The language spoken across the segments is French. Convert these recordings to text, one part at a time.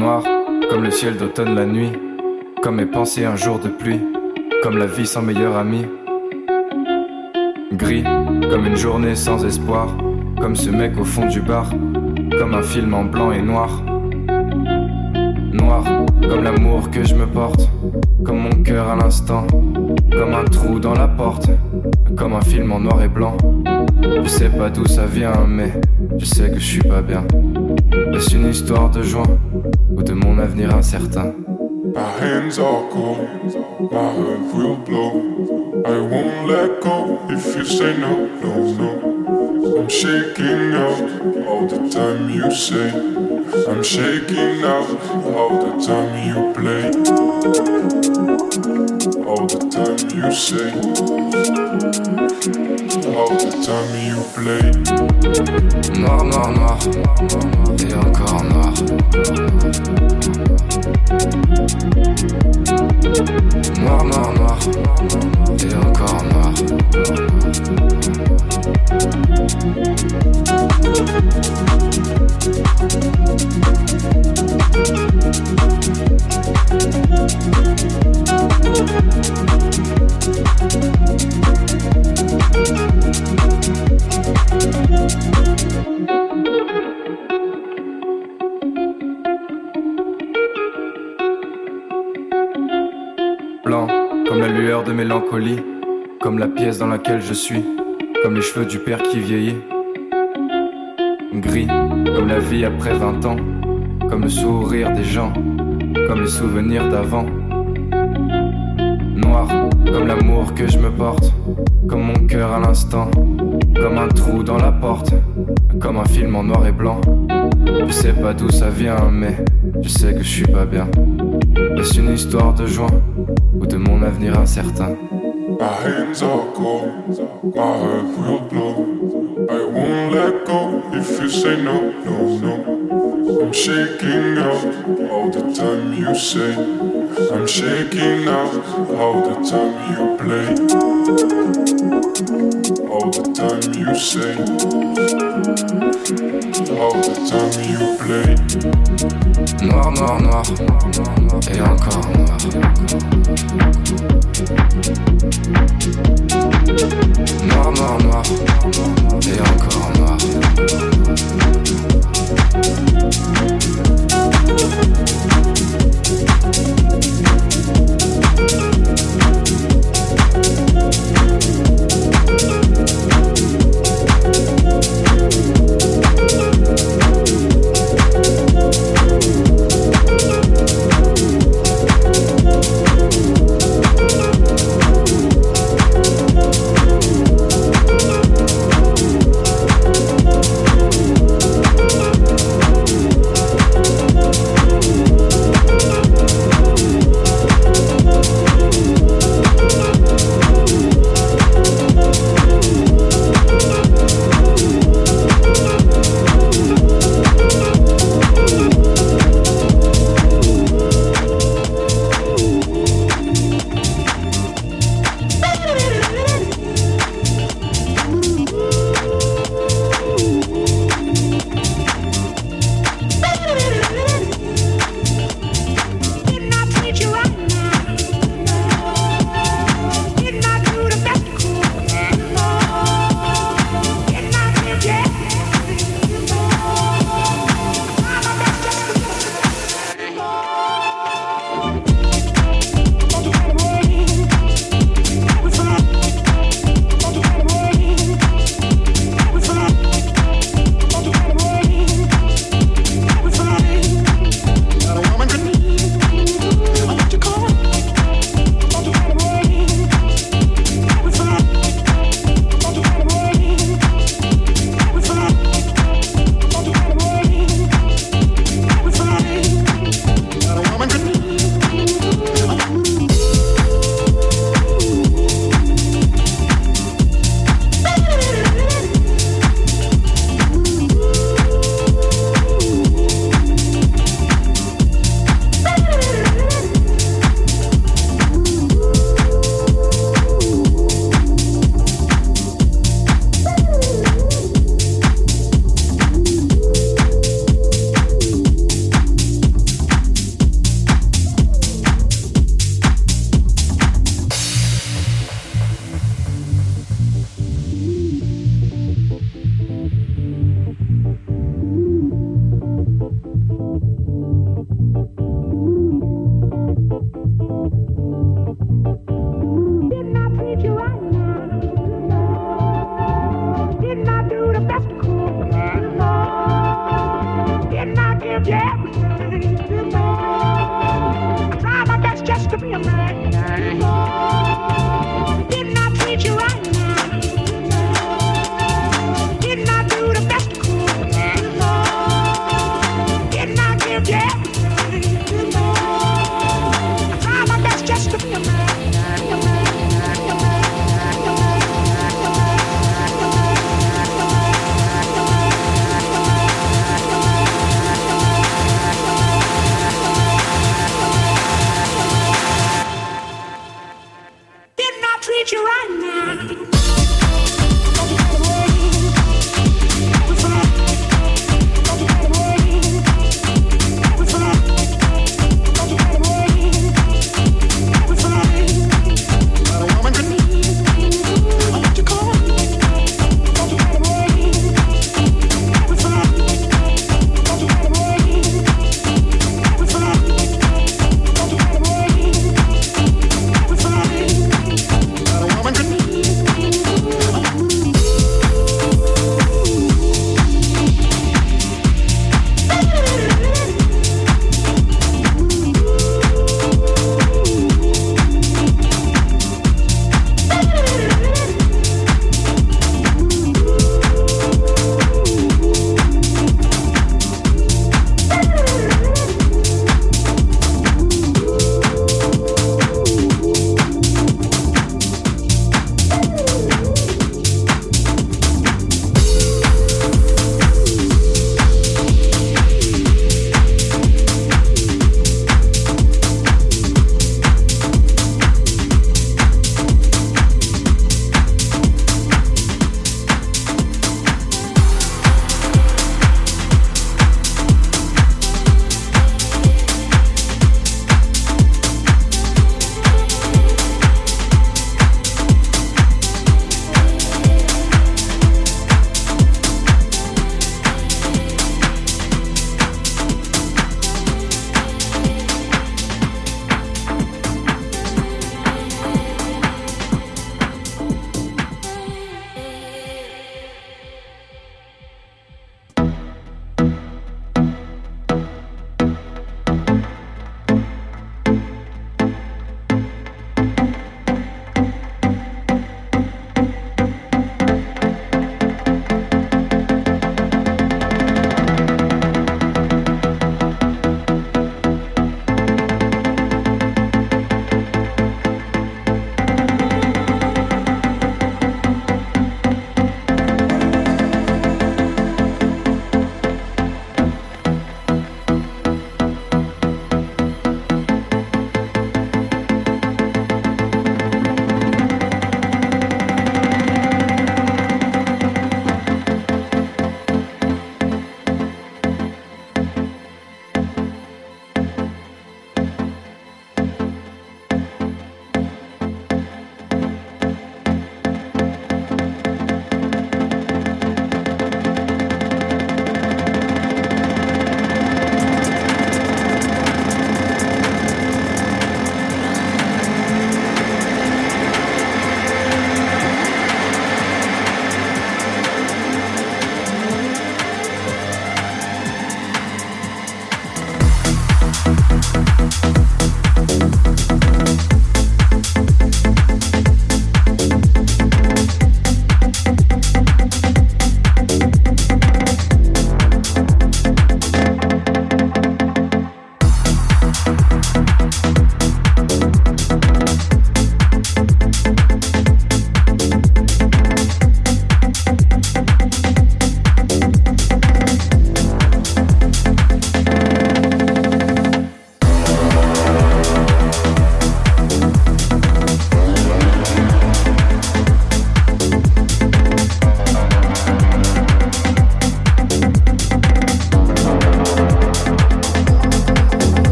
Noir, comme le ciel d'automne la nuit, comme mes pensées un jour de pluie, comme la vie sans meilleur ami. Gris, comme une journée sans espoir, comme ce mec au fond du bar, comme un film en blanc et noir. Noir, comme l'amour que je me porte, comme mon cœur à l'instant, comme un trou dans la porte, comme un film en noir et blanc. Je sais pas d'où ça vient, mais je sais que je suis pas bien. Est-ce une histoire de joie? Ou de mon avenir incertain? My hands are cold, my heart will blow. I won't let go if you say no, no, no. I'm shaking out all the time you say. I'm shaking out all the time you play. All the time you say. All the time you play. Noir, noir, noir, et encore noir. Noir, noir, noir, et encore noir. Blanc, comme la lueur de mélancolie, comme la pièce dans laquelle je suis, comme les cheveux du père qui vieillit. Gris, comme la vie après 20 ans, comme le sourire des gens, comme les souvenirs d'avant. Noir, comme l'amour que je me porte, comme mon cœur à l'instant, comme un trou dans la porte, comme un film en noir et blanc. Je sais pas d'où ça vient, mais je sais que je suis pas bien. Est-ce une histoire de joie ou de mon avenir incertain? Are cold, my will blow. I won't let go if you say no, no, no. I'm shaking out all the time you say. I'm shaking out all the time you play. All the time you say, all the time you play. Noir, noir, noir, et encore noir. Noir, noir, noir, et encore noir. Noir, noir, noir,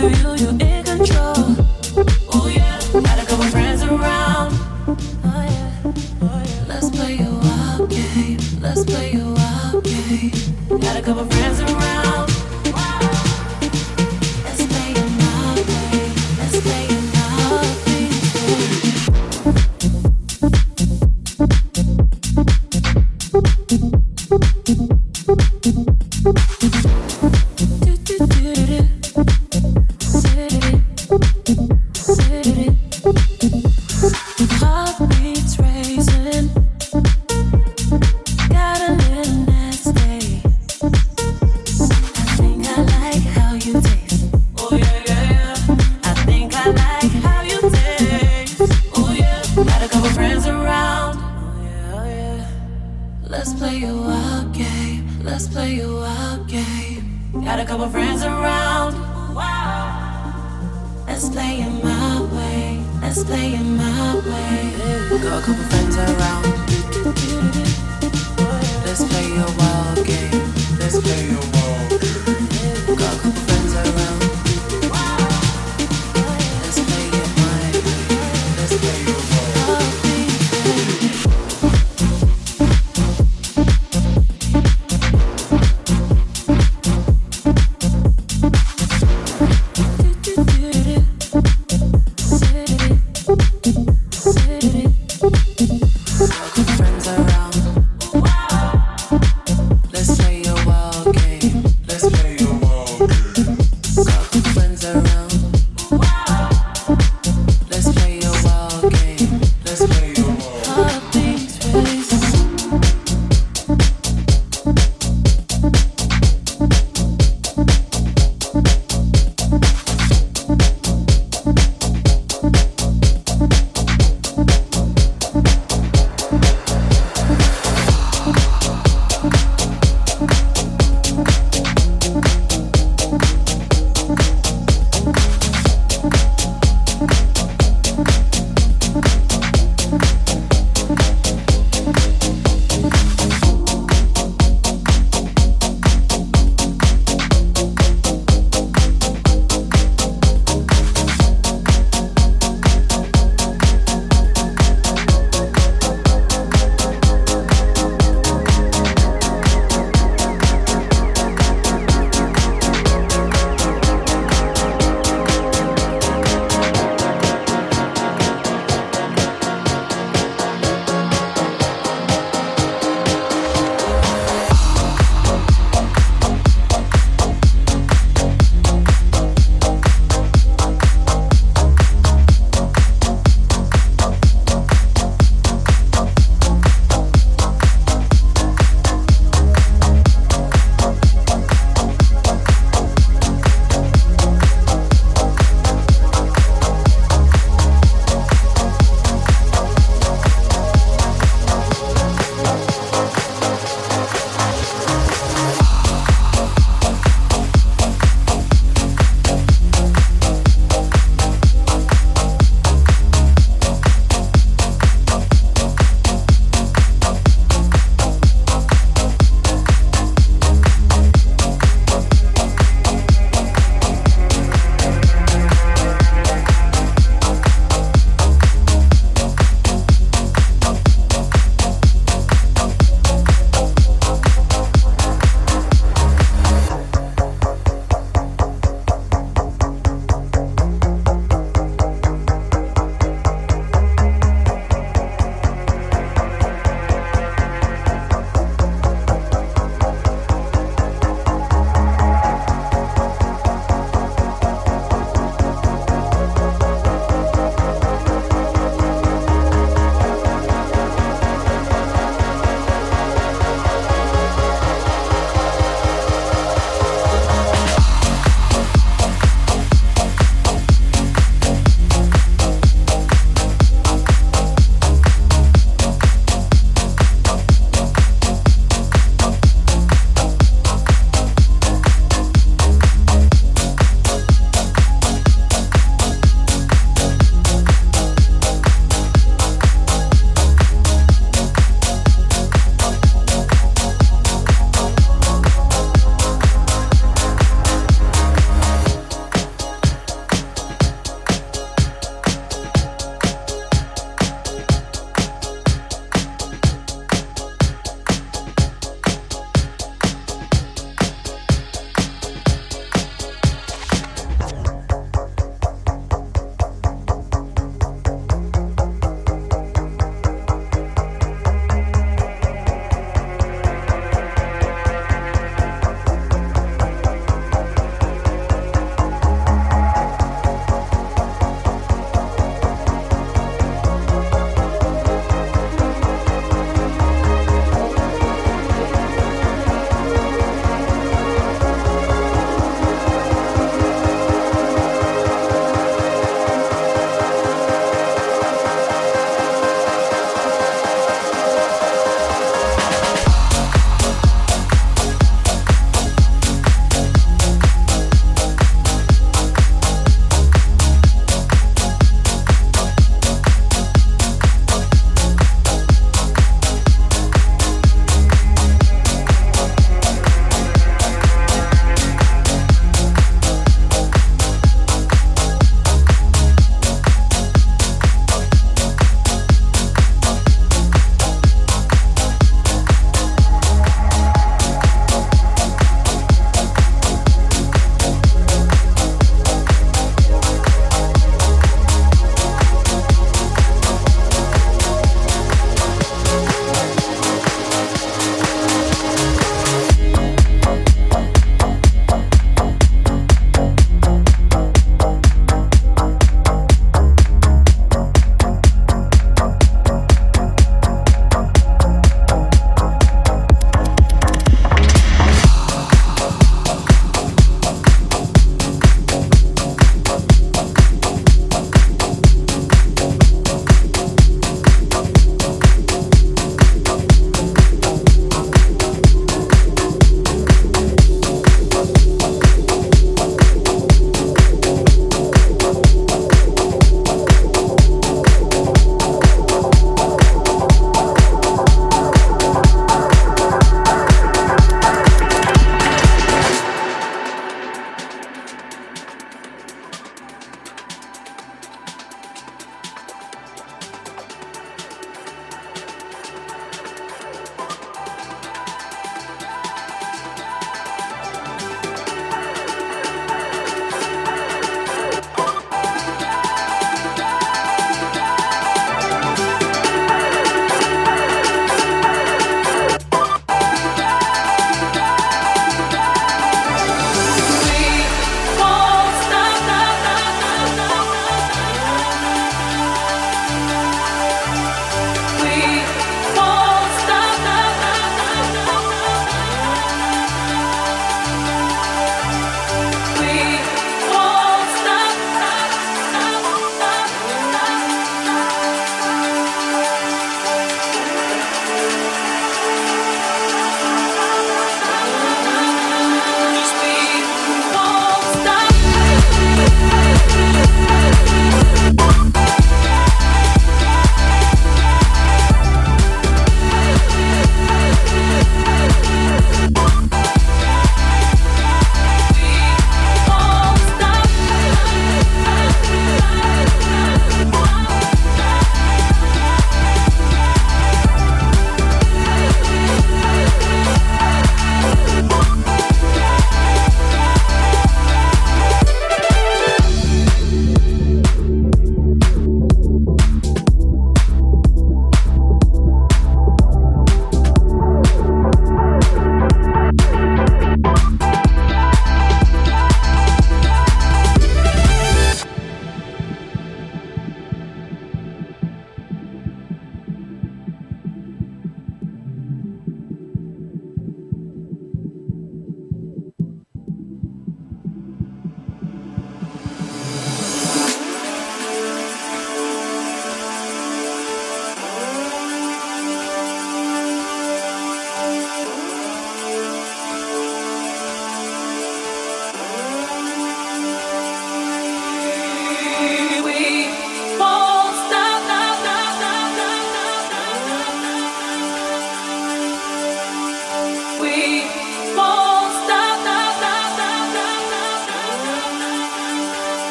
you, you, you.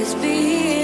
is being